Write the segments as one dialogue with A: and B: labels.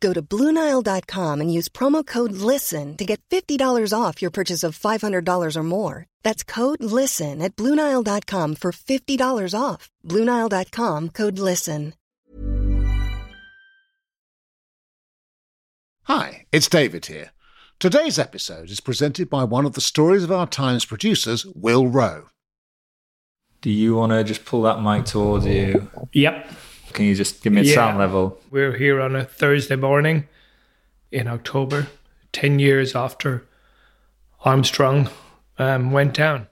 A: Go to Bluenile.com and use promo code LISTEN to get $50 off your purchase of $500 or more. That's code LISTEN at Bluenile.com for $50 off. Bluenile.com code LISTEN.
B: Hi, it's David here. Today's episode is presented by one of the Stories of Our Times producers, Will Rowe.
C: Do you want to just pull that mic towards you?
D: Yep.
C: Can you just give me a
D: Yeah.
C: sound level?
D: We're here on a Thursday morning in October, 10 years after Armstrong um, went down.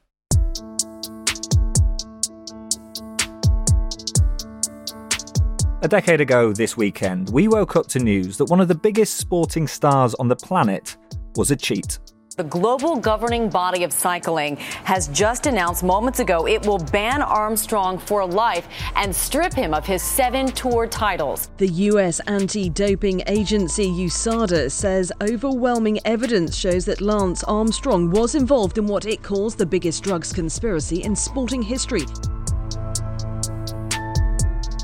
C: A decade ago this weekend, we woke up to news that one of the biggest sporting stars on the planet was a cheat.
E: The global governing body of cycling has just announced moments ago it will ban Armstrong for life and strip him of his seven tour titles.
F: The US anti doping agency USADA says overwhelming evidence shows that Lance Armstrong was involved in what it calls the biggest drugs conspiracy in sporting history.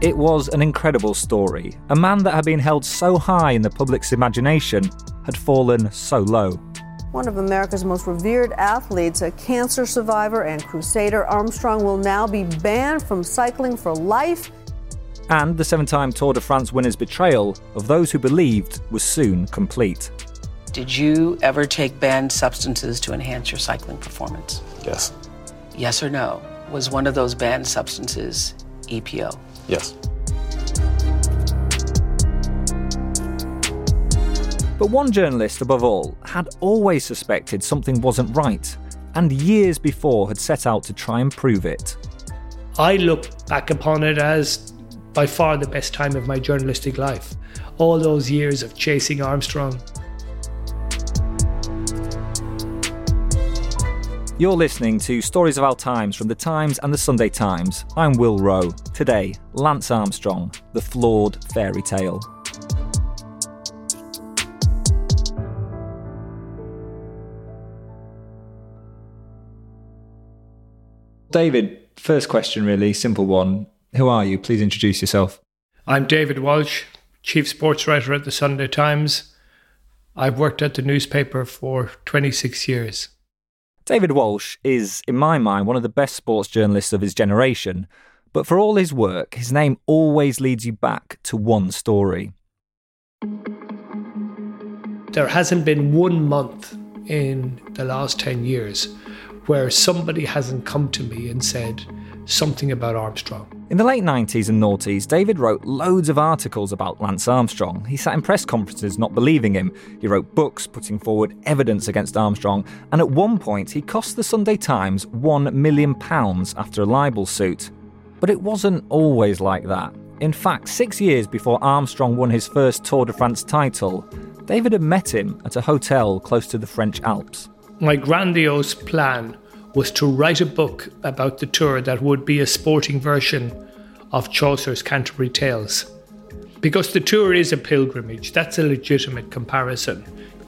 C: It was an incredible story. A man that had been held so high in the public's imagination had fallen so low.
G: One of America's most revered athletes, a cancer survivor and crusader, Armstrong will now be banned from cycling for life.
C: And the seven time Tour de France winner's betrayal of those who believed was soon complete.
H: Did you ever take banned substances to enhance your cycling performance?
I: Yes.
H: Yes or no? Was one of those banned substances EPO?
I: Yes.
C: But one journalist, above all, had always suspected something wasn't right, and years before had set out to try and prove it.
D: I look back upon it as by far the best time of my journalistic life. All those years of chasing Armstrong.
C: You're listening to Stories of Our Times from The Times and The Sunday Times. I'm Will Rowe. Today, Lance Armstrong, the flawed fairy tale. David, first question, really simple one. Who are you? Please introduce yourself.
D: I'm David Walsh, chief sports writer at the Sunday Times. I've worked at the newspaper for 26 years.
C: David Walsh is, in my mind, one of the best sports journalists of his generation. But for all his work, his name always leads you back to one story.
D: There hasn't been one month in the last 10 years where somebody hasn't come to me and said something about Armstrong.
C: In the late 90s and noughties, David wrote loads of articles about Lance Armstrong. He sat in press conferences not believing him. He wrote books putting forward evidence against Armstrong, and at one point he cost the Sunday Times £1 million after a libel suit. But it wasn't always like that. In fact, six years before Armstrong won his first Tour de France title, David had met him at a hotel close to the French Alps.
D: My grandiose plan was to write a book about the tour that would be a sporting version of Chaucer's Canterbury Tales. Because the tour is a pilgrimage, that's a legitimate comparison.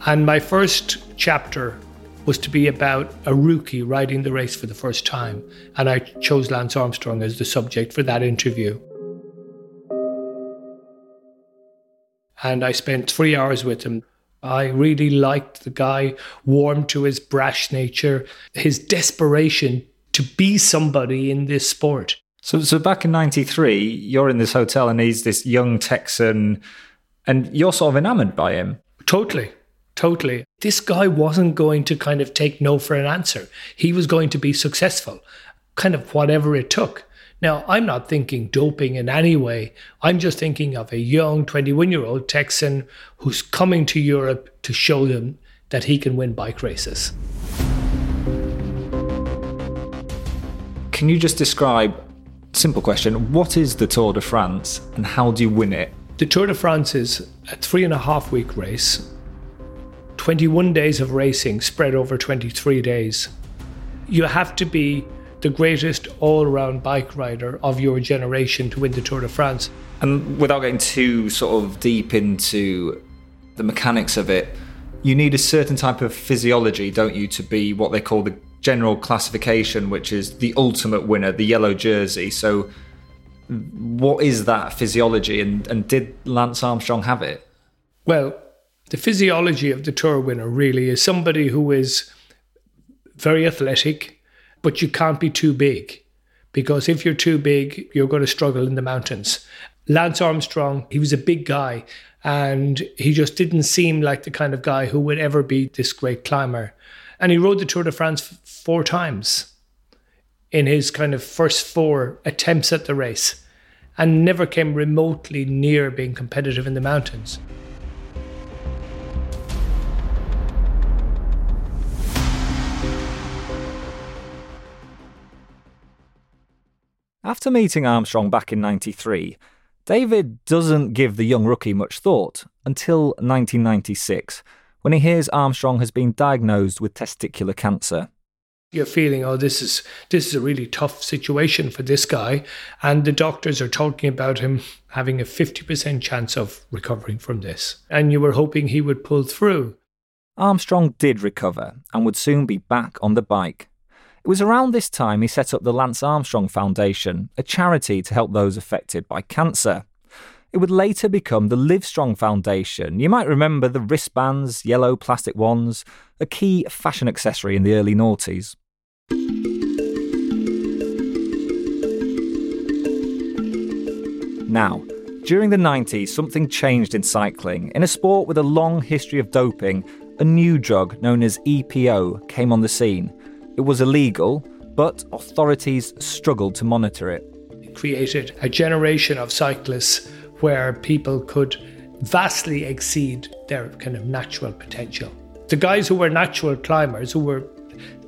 D: And my first chapter was to be about a rookie riding the race for the first time. And I chose Lance Armstrong as the subject for that interview. And I spent three hours with him. I really liked the guy, warm to his brash nature, his desperation to be somebody in this sport.
C: So, so back in '93, you're in this hotel, and he's this young Texan, and you're sort of enamored by him.
D: Totally, totally. This guy wasn't going to kind of take no for an answer. He was going to be successful, kind of whatever it took. Now, I'm not thinking doping in any way. I'm just thinking of a young 21 year old Texan who's coming to Europe to show them that he can win bike races.
C: Can you just describe, simple question, what is the Tour de France and how do you win it?
D: The Tour de France is a three and a half week race, 21 days of racing spread over 23 days. You have to be the greatest all round bike rider of your generation to win the Tour de France.
C: And without getting too sort of deep into the mechanics of it, you need a certain type of physiology, don't you, to be what they call the general classification, which is the ultimate winner, the yellow jersey. So, what is that physiology, and, and did Lance Armstrong have it?
D: Well, the physiology of the tour winner really is somebody who is very athletic, but you can't be too big because if you're too big, you're going to struggle in the mountains. Lance Armstrong, he was a big guy and he just didn't seem like the kind of guy who would ever be this great climber. And he rode the Tour de France four times in his kind of first four attempts at the race and never came remotely near being competitive in the mountains.
C: After meeting Armstrong back in 93, David doesn't give the young rookie much thought until 1996, when he hears Armstrong has been diagnosed with testicular cancer.
D: You're feeling, oh, this is this is a really tough situation for this guy, and the doctors are talking about him having a 50% chance of recovering from this, and you were hoping he would pull through.
C: Armstrong did recover and would soon be back on the bike. It was around this time he set up the Lance Armstrong Foundation, a charity to help those affected by cancer. It would later become the Livestrong Foundation. You might remember the wristbands, yellow plastic ones, a key fashion accessory in the early noughties. Now, during the 90s, something changed in cycling. In a sport with a long history of doping, a new drug known as EPO came on the scene. It was illegal, but authorities struggled to monitor it.
D: It created a generation of cyclists where people could vastly exceed their kind of natural potential. The guys who were natural climbers, who were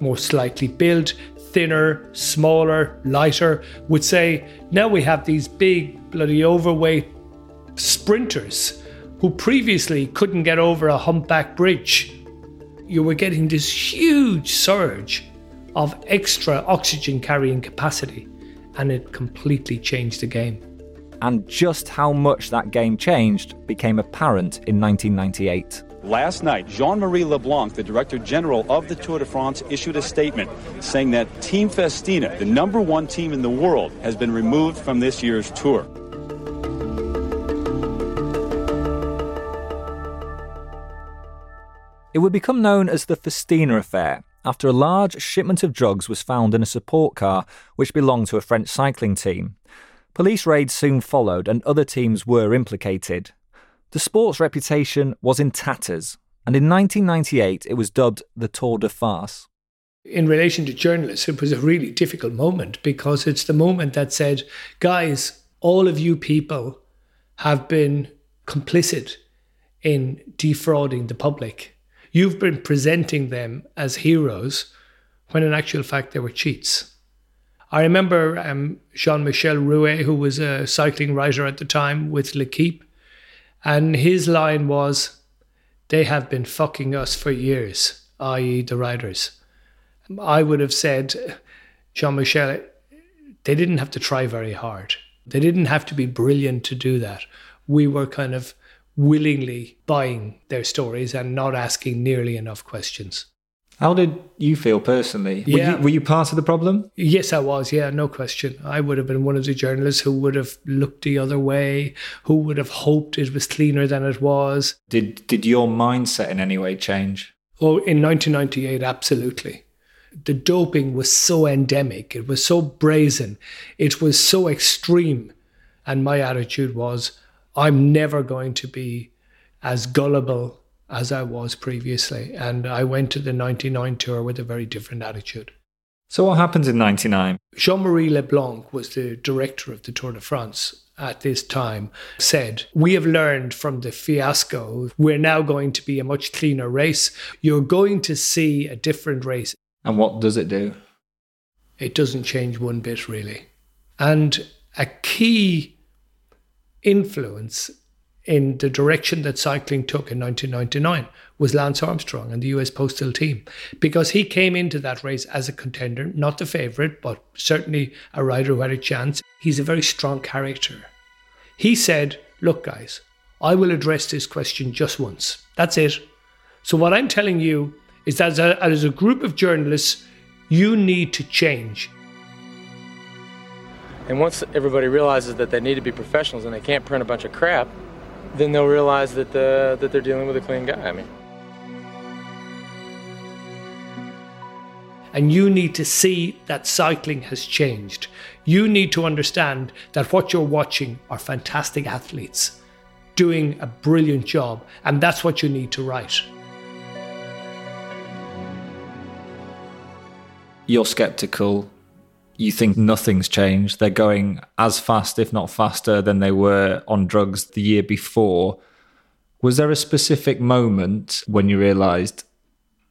D: more slightly built, thinner, smaller, lighter, would say, now we have these big, bloody overweight sprinters who previously couldn't get over a humpback bridge. You were getting this huge surge of extra oxygen carrying capacity, and it completely changed the game.
C: And just how much that game changed became apparent in 1998.
I: Last night, Jean Marie Leblanc, the Director General of the Tour de France, issued a statement saying that Team Festina, the number one team in the world, has been removed from this year's tour.
C: It would become known as the Festina Affair after a large shipment of drugs was found in a support car which belonged to a French cycling team. Police raids soon followed and other teams were implicated. The sport's reputation was in tatters, and in 1998 it was dubbed the Tour de Farce.
D: In relation to journalists, it was a really difficult moment because it's the moment that said, guys, all of you people have been complicit in defrauding the public You've been presenting them as heroes when in actual fact they were cheats. I remember um, Jean Michel Rouet, who was a cycling writer at the time with L'Equipe, and his line was, They have been fucking us for years, i.e., the riders. I would have said, Jean Michel, they didn't have to try very hard. They didn't have to be brilliant to do that. We were kind of willingly buying their stories and not asking nearly enough questions.
C: How did you feel personally? Yeah. Were you, were you part of the problem?
D: Yes, I was. Yeah, no question. I would have been one of the journalists who would have looked the other way, who would have hoped it was cleaner than it was.
C: Did did your mindset in any way change?
D: Oh, in 1998, absolutely. The doping was so endemic. It was so brazen. It was so extreme. And my attitude was, I'm never going to be as gullible as I was previously. And I went to the 99 tour with a very different attitude.
C: So what happens in 99?
D: Jean-Marie Leblanc was the director of the Tour de France at this time said, We have learned from the fiasco. We're now going to be a much cleaner race. You're going to see a different race.
C: And what does it do?
D: It doesn't change one bit, really. And a key influence in the direction that cycling took in 1999 was Lance Armstrong and the US Postal team because he came into that race as a contender, not the favourite, but certainly a rider who had a chance. He's a very strong character. He said, Look, guys, I will address this question just once. That's it. So, what I'm telling you is that as a, as a group of journalists, you need to change.
J: And once everybody realizes that they need to be professionals and they can't print a bunch of crap, then they'll realize that the, that they're dealing with a clean guy. I mean.
D: And you need to see that cycling has changed. You need to understand that what you're watching are fantastic athletes doing a brilliant job, and that's what you need to write.
C: You're skeptical. You think nothing's changed. They're going as fast, if not faster, than they were on drugs the year before. Was there a specific moment when you realised,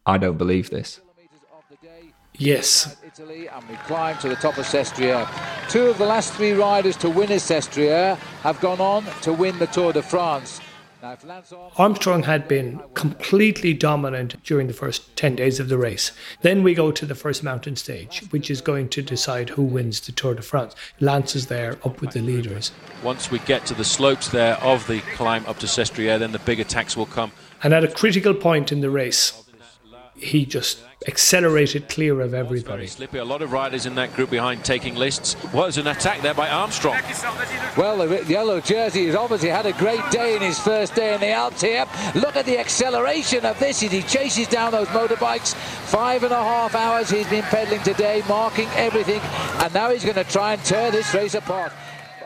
C: I don't believe this?
D: Yes.
K: Italy and we climb to the top of Sestriere. Two of the last three riders to win his Sestriere have gone on to win the Tour de France.
D: Armstrong had been completely dominant during the first 10 days of the race. Then we go to the first mountain stage, which is going to decide who wins the Tour de France. Lance is there up with the leaders.
L: Once we get to the slopes there of the climb up to Sestriere, then the big attacks will come.
D: And at a critical point in the race, he just accelerated clear of everybody.
L: Slippy, a lot of riders in that group behind taking lists. Was an attack there by Armstrong.
K: Well, the yellow jersey has obviously had a great day in his first day in the Alps here. Look at the acceleration of this as he chases down those motorbikes. Five and a half hours he's been pedaling today, marking everything, and now he's going to try and tear this race apart.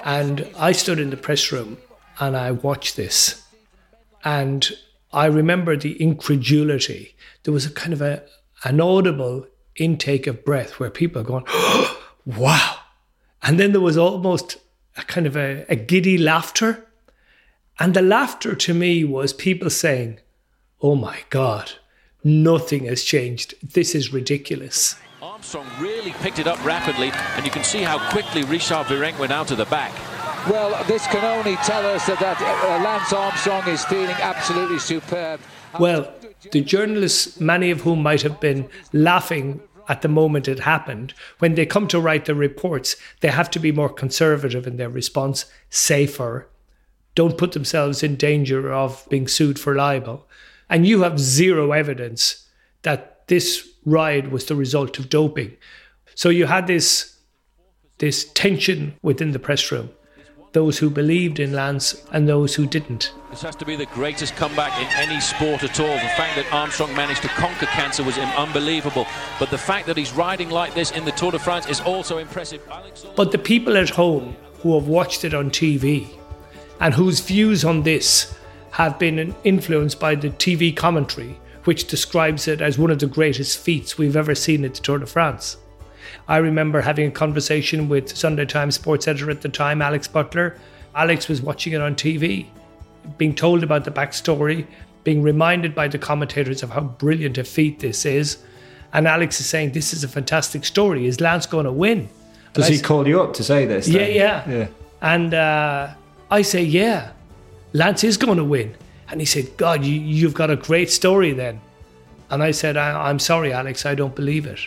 D: And I stood in the press room and I watched this, and I remember the incredulity. There was a kind of a an audible intake of breath where people are going, oh, wow. And then there was almost a kind of a, a giddy laughter. And the laughter to me was people saying, oh my God, nothing has changed. This is ridiculous.
L: Armstrong really picked it up rapidly, and you can see how quickly Richard Virenque went out to the back.
K: Well, this can only tell us that, that uh, Lance Armstrong is feeling absolutely superb.
D: Well, the journalists, many of whom might have been laughing at the moment it happened, when they come to write their reports, they have to be more conservative in their response, safer, don't put themselves in danger of being sued for libel. And you have zero evidence that this ride was the result of doping. So you had this, this tension within the press room those who believed in Lance and those who didn't.
L: This has to be the greatest comeback in any sport at all. The fact that Armstrong managed to conquer cancer was unbelievable. But the fact that he's riding like this in the Tour de France is also impressive.
D: But the people at home who have watched it on TV and whose views on this have been influenced by the TV commentary, which describes it as one of the greatest feats we've ever seen at the Tour de France. I remember having a conversation with Sunday Times sports editor at the time, Alex Butler. Alex was watching it on TV, being told about the backstory, being reminded by the commentators of how brilliant a feat this is. And Alex is saying, This is a fantastic story. Is Lance going to win?
C: Does he call you up to say this?
D: Yeah, yeah. yeah. And uh, I say, Yeah, Lance is going to win. And he said, God, you, you've got a great story then. And I said, I, I'm sorry, Alex, I don't believe it.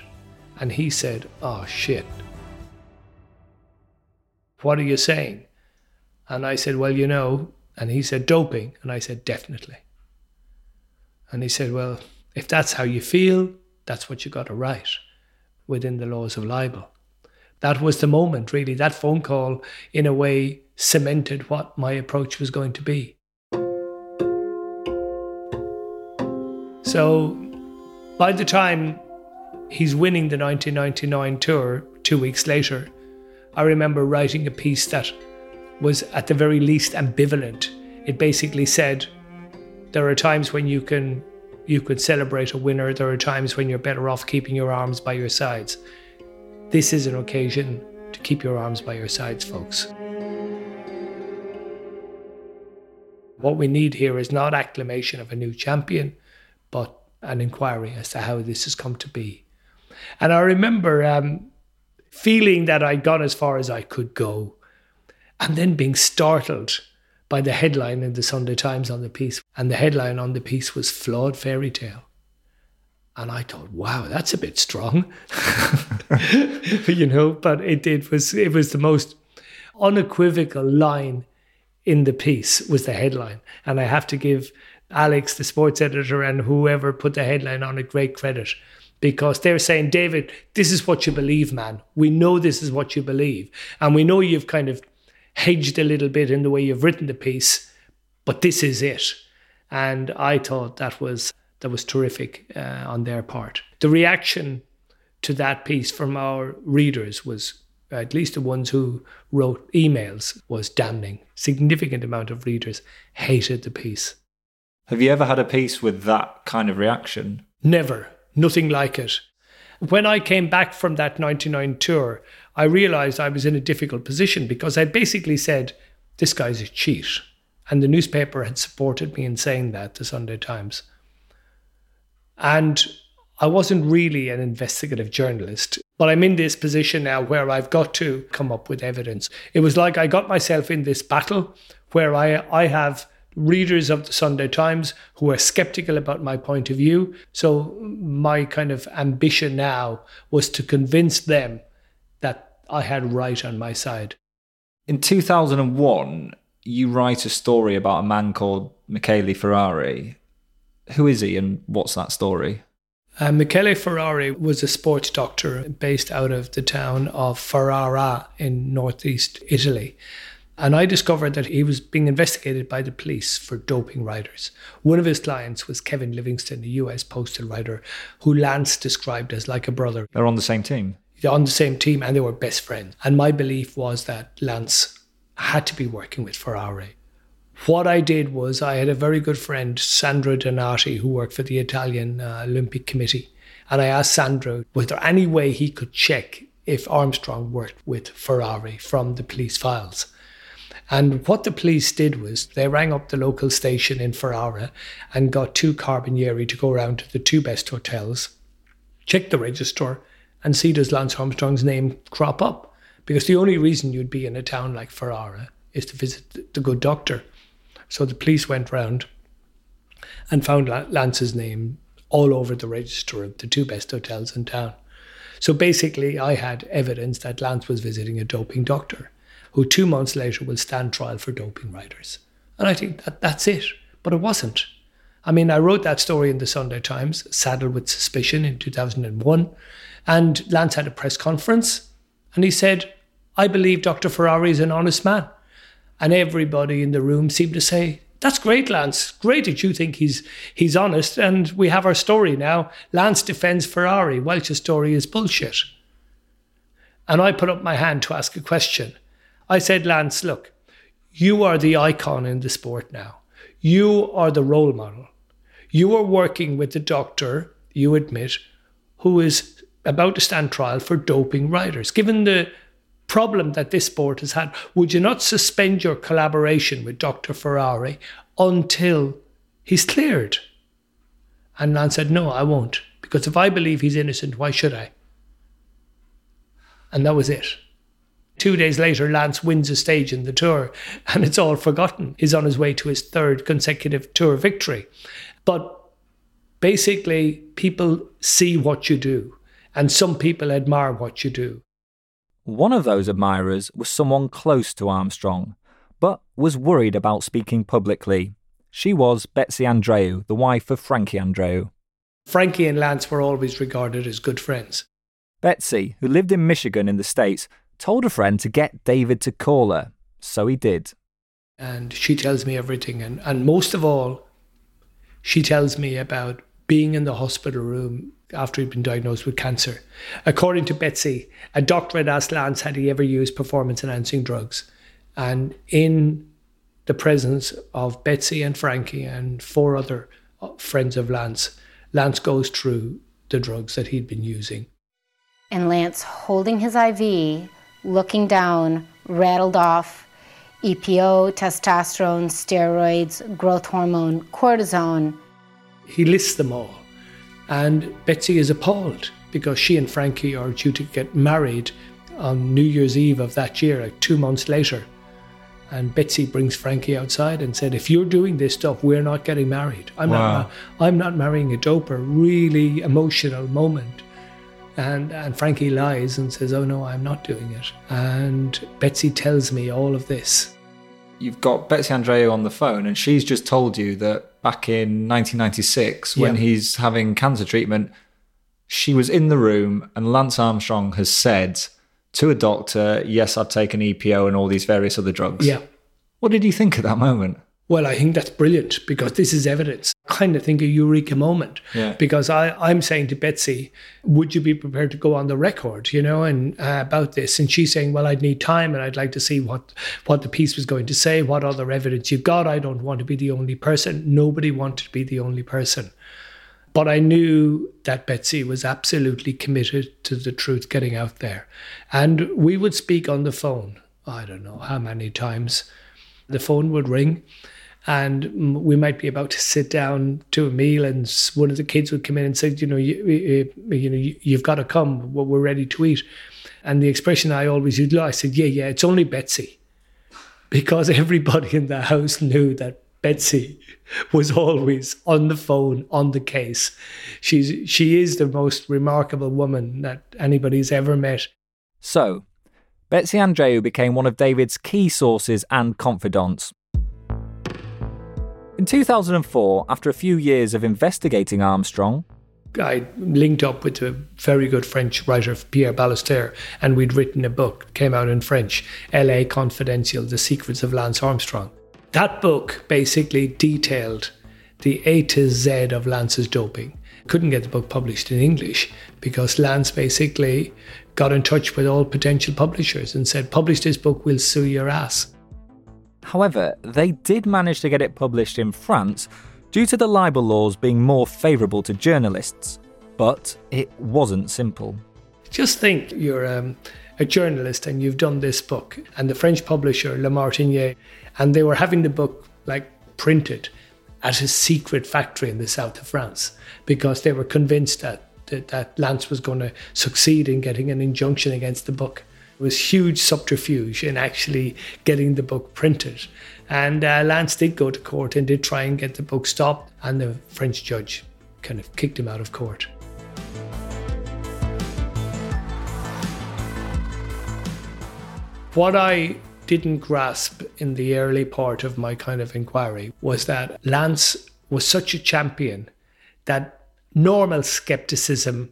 D: And he said, Oh shit. What are you saying? And I said, Well, you know. And he said, Doping. And I said, Definitely. And he said, Well, if that's how you feel, that's what you got to write within the laws of libel. That was the moment, really. That phone call, in a way, cemented what my approach was going to be. So by the time he's winning the 1999 tour two weeks later, I remember writing a piece that was at the very least ambivalent. It basically said, there are times when you can you could celebrate a winner. There are times when you're better off keeping your arms by your sides. this is an occasion to keep your arms by your sides, folks. What we need here is not acclamation of a new champion, but an inquiry as to how this has come to be. And I remember um, feeling that I'd gone as far as I could go, and then being startled by the headline in the Sunday Times on the piece. And the headline on the piece was Flawed Fairy Tale. And I thought, wow, that's a bit strong. you know, but it, it was it was the most unequivocal line in the piece was the headline. And I have to give Alex, the sports editor, and whoever put the headline on it great credit because they're saying, David, this is what you believe, man. We know this is what you believe. And we know you've kind of hedged a little bit in the way you've written the piece, but this is it. And I thought that was that was terrific uh, on their part. The reaction to that piece from our readers was at least the ones who wrote emails was damning. Significant amount of readers hated the piece.
C: Have you ever had a piece with that kind of reaction?
D: Never. Nothing like it. When I came back from that 99 tour, I realized I was in a difficult position because I'd basically said, This guy's a cheat. And the newspaper had supported me in saying that, the Sunday Times. And I wasn't really an investigative journalist, but I'm in this position now where I've got to come up with evidence. It was like I got myself in this battle where I, I have readers of the Sunday Times who are skeptical about my point of view. So my kind of ambition now was to convince them that I had right on my side.
C: In 2001, you write a story about a man called Michele Ferrari. Who is he and what's that story?
D: Uh, Michele Ferrari was a sports doctor based out of the town of Ferrara in northeast Italy. And I discovered that he was being investigated by the police for doping riders. One of his clients was Kevin Livingston, a US postal rider who Lance described as like a brother.
C: They're on the same team.
D: They're on the same team, and they were best friends. And my belief was that Lance had to be working with Ferrari. What I did was I had a very good friend, Sandro Donati, who worked for the Italian uh, Olympic Committee. And I asked Sandro, was there any way he could check if Armstrong worked with Ferrari from the police files? And what the police did was they rang up the local station in Ferrara and got two Carabinieri to go around to the two best hotels, check the register, and see does Lance Armstrong's name crop up. Because the only reason you'd be in a town like Ferrara is to visit the good doctor. So the police went round and found Lance's name all over the register of the two best hotels in town. So basically, I had evidence that Lance was visiting a doping doctor who two months later will stand trial for doping riders. And I think that that's it. But it wasn't. I mean, I wrote that story in the Sunday Times, Saddled with Suspicion in 2001. And Lance had a press conference and he said, I believe Dr. Ferrari is an honest man. And everybody in the room seemed to say, That's great, Lance. Great that you think he's he's honest. And we have our story now. Lance defends Ferrari. Walsh's story is bullshit. And I put up my hand to ask a question. I said, Lance, look, you are the icon in the sport now. You are the role model. You are working with the doctor, you admit, who is about to stand trial for doping riders. Given the problem that this sport has had, would you not suspend your collaboration with Dr. Ferrari until he's cleared? And Lance said, No, I won't. Because if I believe he's innocent, why should I? And that was it. Two days later, Lance wins a stage in the tour, and it's all forgotten. He's on his way to his third consecutive tour victory. But basically, people see what you do, and some people admire what you do.
C: One of those admirers was someone close to Armstrong, but was worried about speaking publicly. She was Betsy Andreu, the wife of Frankie Andreu.
D: Frankie and Lance were always regarded as good friends.
C: Betsy, who lived in Michigan in the States, told a friend to get David to call her, so he did.
D: And she tells me everything. And, and most of all, she tells me about being in the hospital room after he'd been diagnosed with cancer. According to Betsy, a doctor had asked Lance had he ever used performance enhancing drugs. And in the presence of Betsy and Frankie and four other uh, friends of Lance, Lance goes through the drugs that he'd been using.
M: and Lance holding his IV, looking down, rattled off EPO, testosterone, steroids, growth hormone, cortisone.
D: He lists them all. And Betsy is appalled because she and Frankie are due to get married on New Year's Eve of that year, like two months later. And Betsy brings Frankie outside and said, "If you're doing this stuff, we're not getting married. I'm
C: Wow.
D: not. I'm not marrying a doper." Really emotional moment. And and Frankie lies and says, "Oh no, I'm not doing it." And Betsy tells me all of this.
C: You've got Betsy Andreu on the phone, and she's just told you that back in 1996, when
D: Yeah.
C: he's having cancer treatment, she was in the room, and Lance Armstrong has said to a doctor, Yes, I've taken EPO and all these various other drugs.
D: Yeah.
C: What did you think at that moment?
D: Well, I think that's brilliant because this is evidence. I kind of think a eureka moment.
C: Yeah.
D: Because I, I'm saying to Betsy, would you be prepared to go on the record, you know, and uh, about this? And she's saying, well, I'd need time and I'd like to see what, what the piece was going to say, what other evidence you've got. I don't want to be the only person. Nobody wanted to be the only person. But I knew that Betsy was absolutely committed to the truth getting out there. And we would speak on the phone, I don't know how many times. The phone would ring and we might be about to sit down to a meal and one of the kids would come in and say, you know, you, you, know, you- you've got to come, we're ready to eat. And the expression I always used, I said, yeah, yeah, it's only Betsy. Because everybody in the house knew that Betsy was always on the phone, on the case. She's she is the most remarkable woman that anybody's ever met.
C: So, Betsy Andreu became one of David's key sources and confidants. In 2004, after a few years of investigating Armstrong,
D: I linked up with a very good French writer, Pierre Ballester, and we'd written a book, came out in French, LA Confidential The Secrets of Lance Armstrong. That book basically detailed the A to Z of Lance's doping. Couldn't get the book published in English because Lance basically got in touch with all potential publishers and said, Publish this book, we'll sue your ass.
C: However, they did manage to get it published in France due to the libel laws being more favourable to journalists. But it wasn't simple.
D: Just think you're um, a journalist and you've done this book, and the French publisher, Le Martinière, and they were having the book like printed at a secret factory in the south of France because they were convinced that, that, that Lance was going to succeed in getting an injunction against the book. Was huge subterfuge in actually getting the book printed. And uh, Lance did go to court and did try and get the book stopped, and the French judge kind of kicked him out of court. What I didn't grasp in the early part of my kind of inquiry was that Lance was such a champion that normal skepticism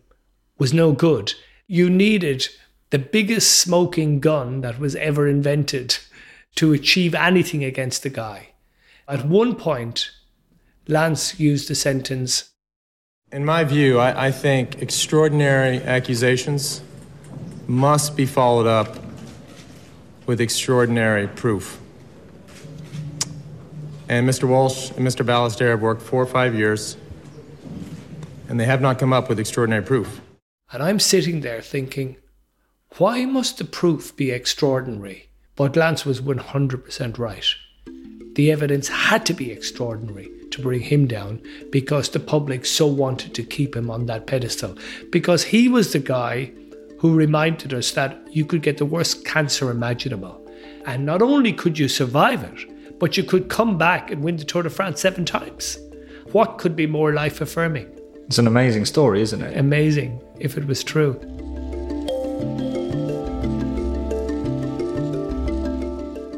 D: was no good. You needed the biggest smoking gun that was ever invented to achieve anything against the guy. At one point, Lance used the sentence
N: In my view, I, I think extraordinary accusations must be followed up with extraordinary proof. And Mr. Walsh and Mr. Ballester have worked four or five years, and they have not come up with extraordinary proof.
D: And I'm sitting there thinking, why must the proof be extraordinary? But Lance was 100% right. The evidence had to be extraordinary to bring him down because the public so wanted to keep him on that pedestal. Because he was the guy who reminded us that you could get the worst cancer imaginable. And not only could you survive it, but you could come back and win the Tour de France seven times. What could be more life affirming?
C: It's an amazing story, isn't it?
D: Amazing if it was true.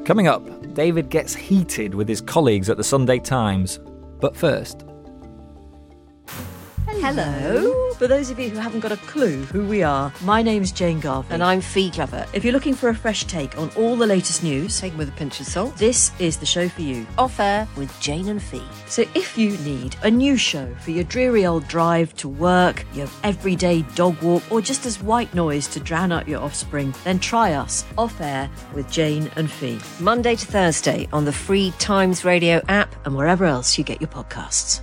C: Coming up, David gets heated with his colleagues at the Sunday Times. But first,
O: Hello. For those of you who haven't got a clue who we are, my name's Jane Garvey. And I'm Fi Glover. If you're looking for a fresh take on all the latest news, take with a pinch of salt, this is the show for you. Off air with Jane and Fi. So if you need a new show for your dreary old drive to work, your everyday dog walk, or just as white noise to drown out your offspring, then try us off air with Jane and Fi. Monday to Thursday on the free Times Radio app and wherever else you get your podcasts.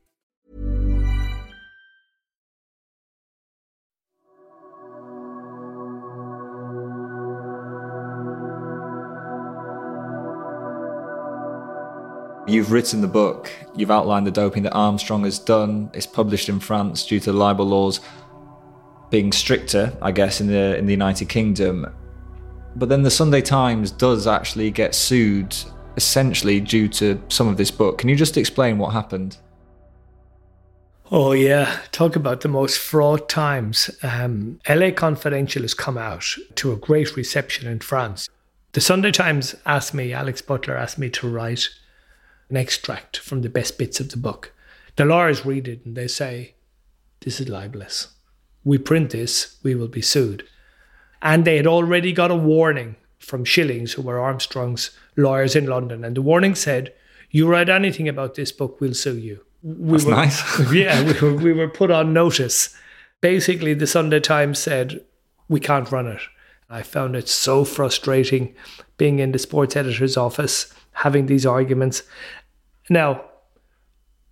C: You've written the book, you've outlined the doping that Armstrong has done. It's published in France due to libel laws being stricter, I guess, in the in the United Kingdom. But then the Sunday Times does actually get sued essentially due to some of this book. Can you just explain what happened?
D: Oh yeah, talk about the most fraught times. Um, LA Confidential has come out to a great reception in France. The Sunday Times asked me, Alex Butler asked me to write an extract from the best bits of the book. The lawyers read it and they say, This is libelous. We print this, we will be sued. And they had already got a warning from Schillings, who were Armstrong's lawyers in London. And the warning said, You write anything about this book, we'll sue you. We
C: That's
D: were,
C: nice.
D: yeah, we were, we were put on notice. Basically, the Sunday Times said, We can't run it. I found it so frustrating being in the sports editor's office, having these arguments. Now,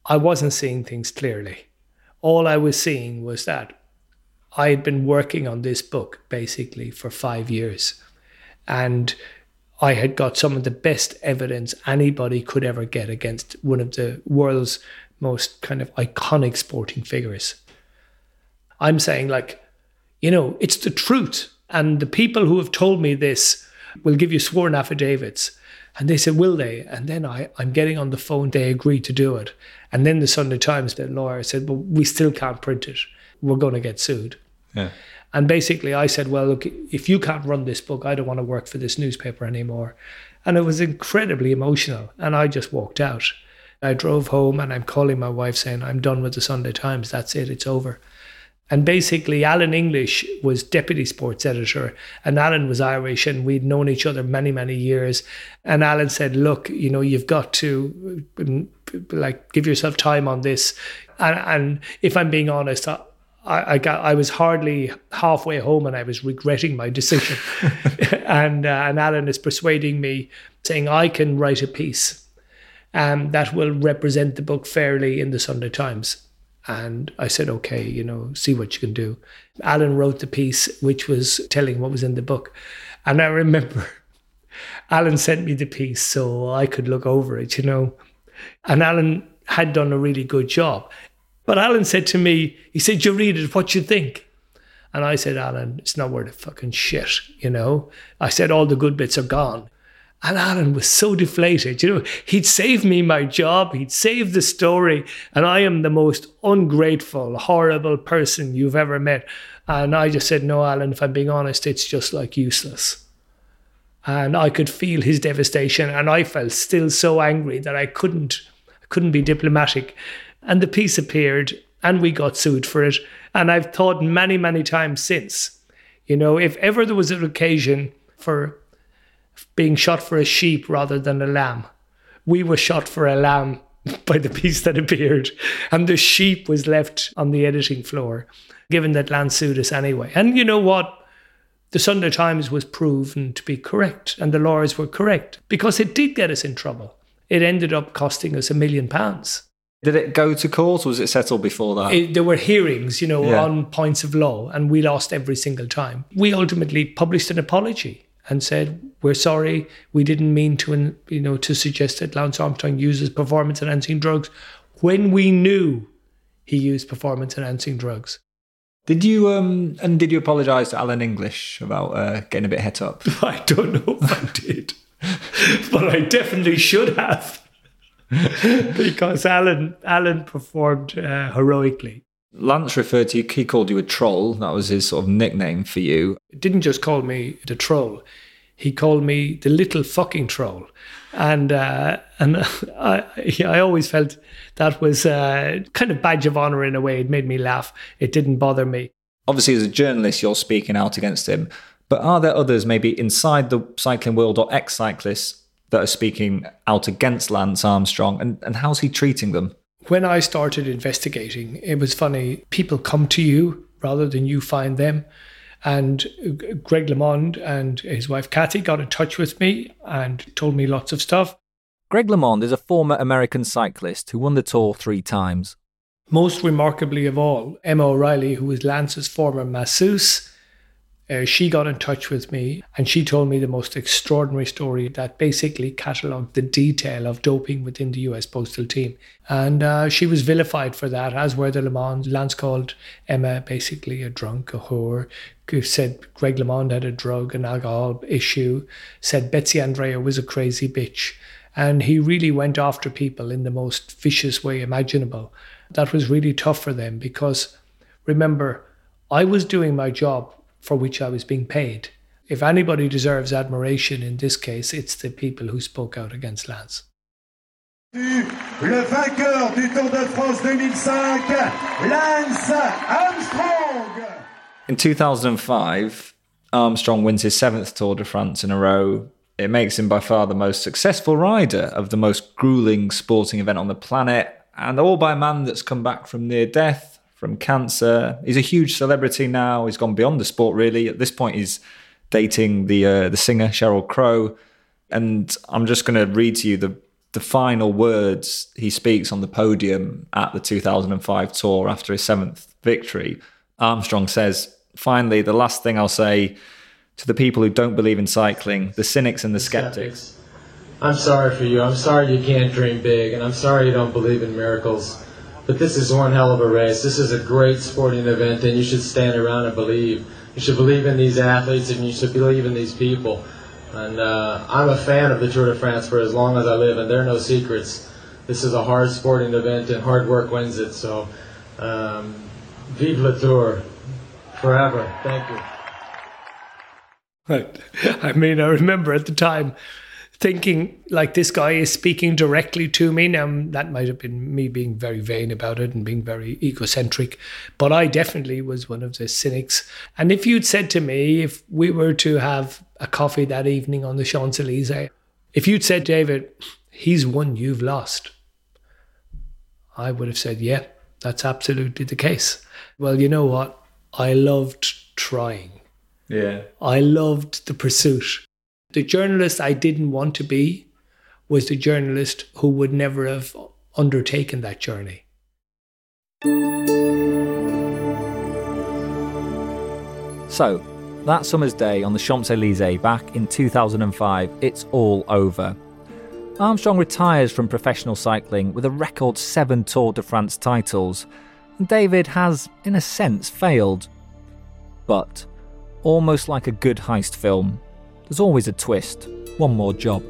D: I wasn't seeing things clearly. All I was seeing was that I had been working on this book basically for five years. And I had got some of the best evidence anybody could ever get against one of the world's most kind of iconic sporting figures. I'm saying, like, you know, it's the truth. And the people who have told me this will give you sworn affidavits. And they said, Will they? And then I, I'm getting on the phone, they agreed to do it. And then the Sunday Times, the lawyer said, But we still can't print it. We're going to get sued.
C: Yeah.
D: And basically, I said, Well, look, if you can't run this book, I don't want to work for this newspaper anymore. And it was incredibly emotional. And I just walked out. I drove home and I'm calling my wife saying, I'm done with the Sunday Times. That's it, it's over. And basically, Alan English was deputy sports editor, and Alan was Irish, and we'd known each other many, many years. And Alan said, "Look, you know, you've got to like give yourself time on this." And, and if I'm being honest, I, I got I was hardly halfway home, and I was regretting my decision. and uh, and Alan is persuading me, saying I can write a piece um, that will represent the book fairly in the Sunday Times. And I said, okay, you know, see what you can do. Alan wrote the piece, which was telling what was in the book. And I remember Alan sent me the piece so I could look over it, you know. And Alan had done a really good job. But Alan said to me, he said, You read it, what you think? And I said, Alan, it's not worth a fucking shit, you know. I said, all the good bits are gone. And Alan was so deflated. You know, he'd saved me my job, he'd saved the story, and I am the most ungrateful, horrible person you've ever met. And I just said, No, Alan, if I'm being honest, it's just like useless. And I could feel his devastation, and I felt still so angry that I couldn't couldn't be diplomatic. And the piece appeared, and we got sued for it. And I've thought many, many times since, you know, if ever there was an occasion for being shot for a sheep rather than a lamb, we were shot for a lamb by the piece that appeared. And the sheep was left on the editing floor, given that Lance sued us anyway. And you know what? The Sunday Times was proven to be correct, and the lawyers were correct because it did get us in trouble. It ended up costing us a million pounds.
C: Did it go to court or was it settled before that?
D: It, there were hearings, you know,
C: Yeah.
D: on points of law, and we lost every single time. We ultimately published an apology and said, "We're sorry. We didn't mean to, you know, to suggest that Lance Armstrong uses performance-enhancing drugs when we knew he used performance-enhancing drugs."
C: Did you um and did you apologise to Alan English about uh, getting a bit het up?
D: I don't know if I did, but I definitely should have, because Alan Alan performed uh, heroically.
C: Lance referred to you. He called you a troll. That was his sort of nickname for you.
D: didn't just call me the troll. He called me the little fucking troll, and uh, and I I always felt that was uh, kind of badge of honor in a way. It made me laugh. It didn't bother me.
C: Obviously, as a journalist, you're speaking out against him. But are there others, maybe inside the cycling world or ex cyclists, that are speaking out against Lance Armstrong? And, and how's he treating them?
D: When I started investigating, it was funny. People come to you rather than you find them. And Greg LeMond and his wife Kathy got in touch with me and told me lots of stuff.
C: Greg LeMond is a former American cyclist who won the Tour three times.
D: Most remarkably of all, Emma O'Reilly, who was Lance's former masseuse, uh, she got in touch with me and she told me the most extraordinary story that basically catalogued the detail of doping within the US postal team. And uh, she was vilified for that, as were the LeMonds. Lance called Emma basically a drunk, a whore, who said Greg LeMond had a drug and alcohol issue, said Betsy Andreu was a crazy bitch. And he really went after people in the most vicious way imaginable. That was really tough for them because remember, I was doing my job for which I was being paid. If anybody deserves admiration in this case, it's the people who spoke out against Lance.
P: Le vainqueur du Tour de France 2005, Lance Armstrong.
C: In 2005, Armstrong wins his seventh Tour de France in a row. It makes him by far the most successful rider of the most grueling sporting event on the planet, and all by a man that's come back from near death, from cancer. He's a huge celebrity now. He's gone beyond the sport, really. At this point, he's dating the uh, the singer Sheryl Crow, and I'm just going to read to you the the final words he speaks on the podium at the 2005 Tour after his seventh victory. Armstrong says, "Finally, the last thing I'll say." To the people who don't believe in cycling, the cynics and the skeptics.
J: I'm sorry for you. I'm sorry you can't dream big, and I'm sorry you don't believe in miracles. But this is one hell of a race. This is a great sporting event, and you should stand around and believe. You should believe in these athletes, and you should believe in these people. And uh, I'm a fan of the Tour de France for as long as I live, and there are no secrets. This is a hard sporting event, and hard work wins it. So, um, vive le Tour, forever. Thank you.
D: Right. I mean, I remember at the time thinking like this guy is speaking directly to me. Now that might have been me being very vain about it and being very egocentric, but I definitely was one of the cynics. And if you'd said to me, if we were to have a coffee that evening on the Champs Elysees, if you'd said, David, he's won, you've lost, I would have said, yeah, that's absolutely the case. Well, you know what? I loved trying.
C: Yeah.
D: I loved the pursuit. The journalist I didn't want to be was the journalist who would never have undertaken that journey.
C: So, that summer's day on the Champs Elysees back in 2005, it's all over. Armstrong retires from professional cycling with a record seven Tour de France titles, and David has, in a sense, failed. But, almost like a good heist film, there's always a twist, one more job.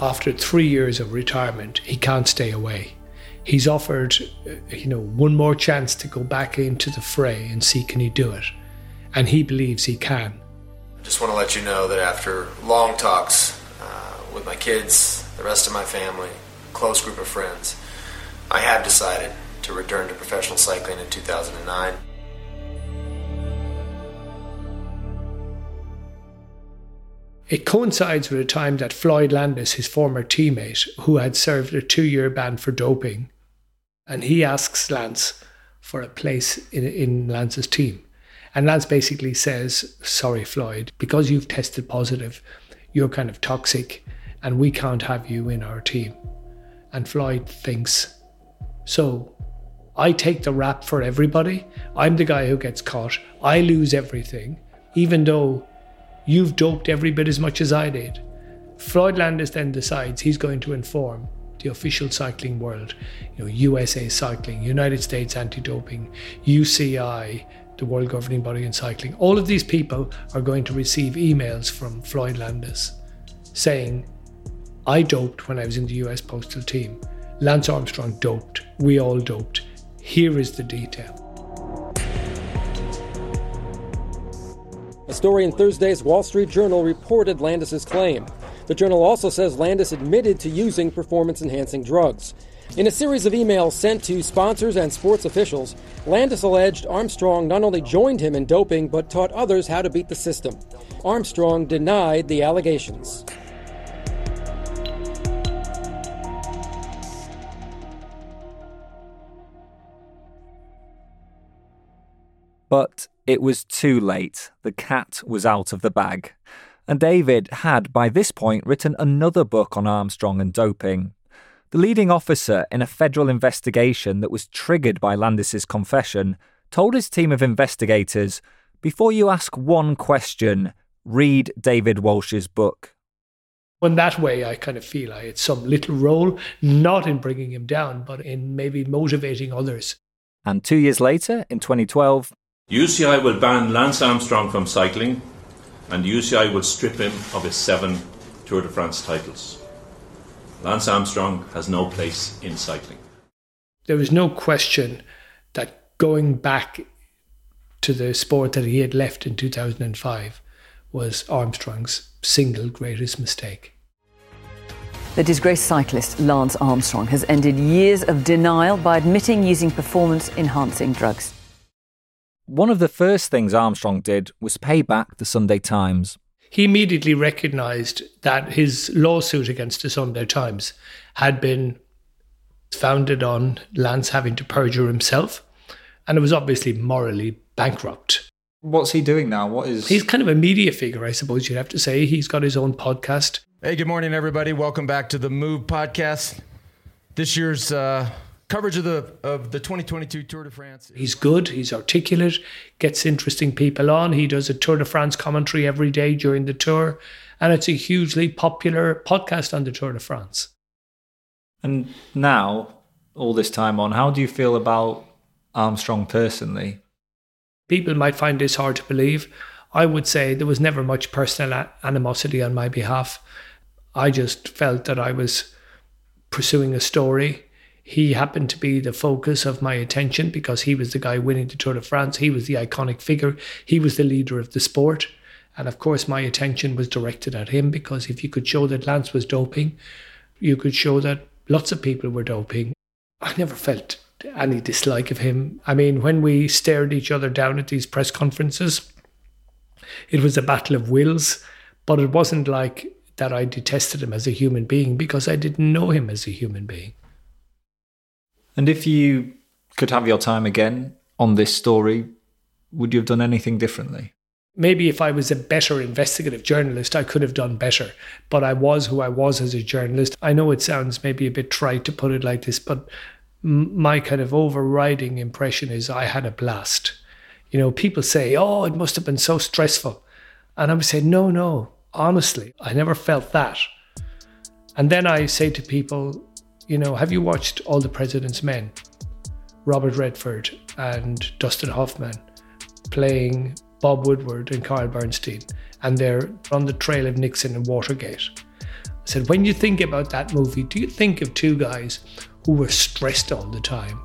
D: After three years of retirement, he can't stay away. He's offered, uh, you know, one more chance to go back into the fray and see can he do it, and he believes he can.
Q: I just want to let you know that after long talks uh, with my kids, the rest of my family, close group of friends, I have decided to return to professional cycling in 2009.
D: It coincides with a time that Floyd Landis, his former teammate, who had served a two year ban for doping, and he asks Lance for a place in, in Lance's team. And Lance basically says, Sorry, Floyd, because you've tested positive, you're kind of toxic, and we can't have you in our team. And Floyd thinks, So I take the rap for everybody. I'm the guy who gets caught. I lose everything, even though You've doped every bit as much as I did. Floyd Landis then decides he's going to inform the official cycling world, you know, USA Cycling, United States Anti-Doping, UCI, the world governing body in cycling. All of these people are going to receive emails from Floyd Landis saying, I doped when I was in the US postal team. Lance Armstrong doped. We all doped. Here is the detail.
R: A story in Thursday's Wall Street Journal reported Landis's claim. The journal also says Landis admitted to using performance enhancing drugs. In a series of emails sent to sponsors and sports officials, Landis alleged Armstrong not only joined him in doping, but taught others how to beat the system. Armstrong denied the allegations.
C: But it was too late. The cat was out of the bag. And David had, by this point, written another book on Armstrong and doping. The leading officer in a federal investigation that was triggered by Landis's confession told his team of investigators before you ask one question, read David Walsh's book.
D: In that way, I kind of feel I had some little role, not in bringing him down, but in maybe motivating others.
C: And two years later, in 2012,
S: UCI will ban Lance Armstrong from cycling, and UCI will strip him of his seven Tour de France titles. Lance Armstrong has no place in cycling.
D: There was no question that going back to the sport that he had left in 2005 was Armstrong's single greatest mistake.
T: The disgraced cyclist Lance Armstrong has ended years of denial by admitting using performance enhancing drugs.
C: One of the first things Armstrong did was pay back the Sunday Times.
D: He immediately recognised that his lawsuit against the Sunday Times had been founded on Lance having to perjure himself, and it was obviously morally bankrupt.
C: What's he doing now? What is
D: He's kind of a media figure, I suppose you'd have to say. He's got his own podcast.
U: Hey, good morning, everybody. Welcome back to the Move podcast. This year's uh, coverage of the of the 2022 Tour de France.
D: He's good. He's articulate. Gets interesting people on. He does a Tour de France commentary every day during the tour, and it's a hugely popular podcast on the Tour de France.
C: And now, all this time on, how do you feel about Armstrong personally?
D: People might find this hard to believe. I would say there was never much personal animosity on my behalf. I just felt that I was pursuing a story he happened to be the focus of my attention because he was the guy winning the Tour de France. He was the iconic figure. He was the leader of the sport. And of course, my attention was directed at him because if you could show that Lance was doping, you could show that lots of people were doping. I never felt any dislike of him. I mean, when we stared each other down at these press conferences, it was a battle of wills, but it wasn't like that I detested him as a human being because I didn't know him as a human being.
C: And if you could have your time again on this story, would you have done anything differently?
D: Maybe if I was a better investigative journalist, I could have done better. But I was who I was as a journalist. I know it sounds maybe a bit trite to put it like this, but my kind of overriding impression is I had a blast. You know, people say, oh, it must have been so stressful. And I would say, no, no, honestly, I never felt that. And then I say to people, you know, have you watched All the President's Men? Robert Redford and Dustin Hoffman playing Bob Woodward and Carl Bernstein, and they're on the trail of Nixon and Watergate. I said, when you think about that movie, do you think of two guys who were stressed all the time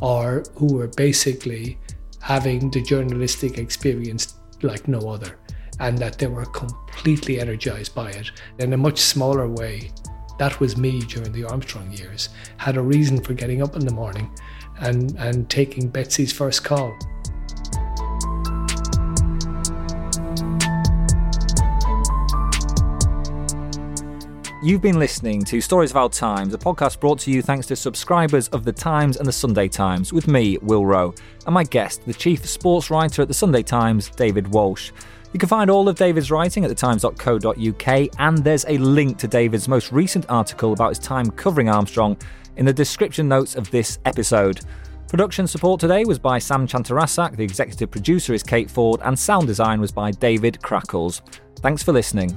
D: or who were basically having the journalistic experience like no other and that they were completely energized by it in a much smaller way? That was me during the Armstrong years. Had a reason for getting up in the morning and, and taking Betsy's first call.
C: You've been listening to Stories of Our Times, a podcast brought to you thanks to subscribers of The Times and The Sunday Times, with me, Will Rowe, and my guest, the chief sports writer at The Sunday Times, David Walsh. You can find all of David's writing at thetimes.co.uk, and there's a link to David's most recent article about his time covering Armstrong in the description notes of this episode. Production support today was by Sam Chantarasak, the executive producer is Kate Ford, and sound design was by David Crackles. Thanks for listening.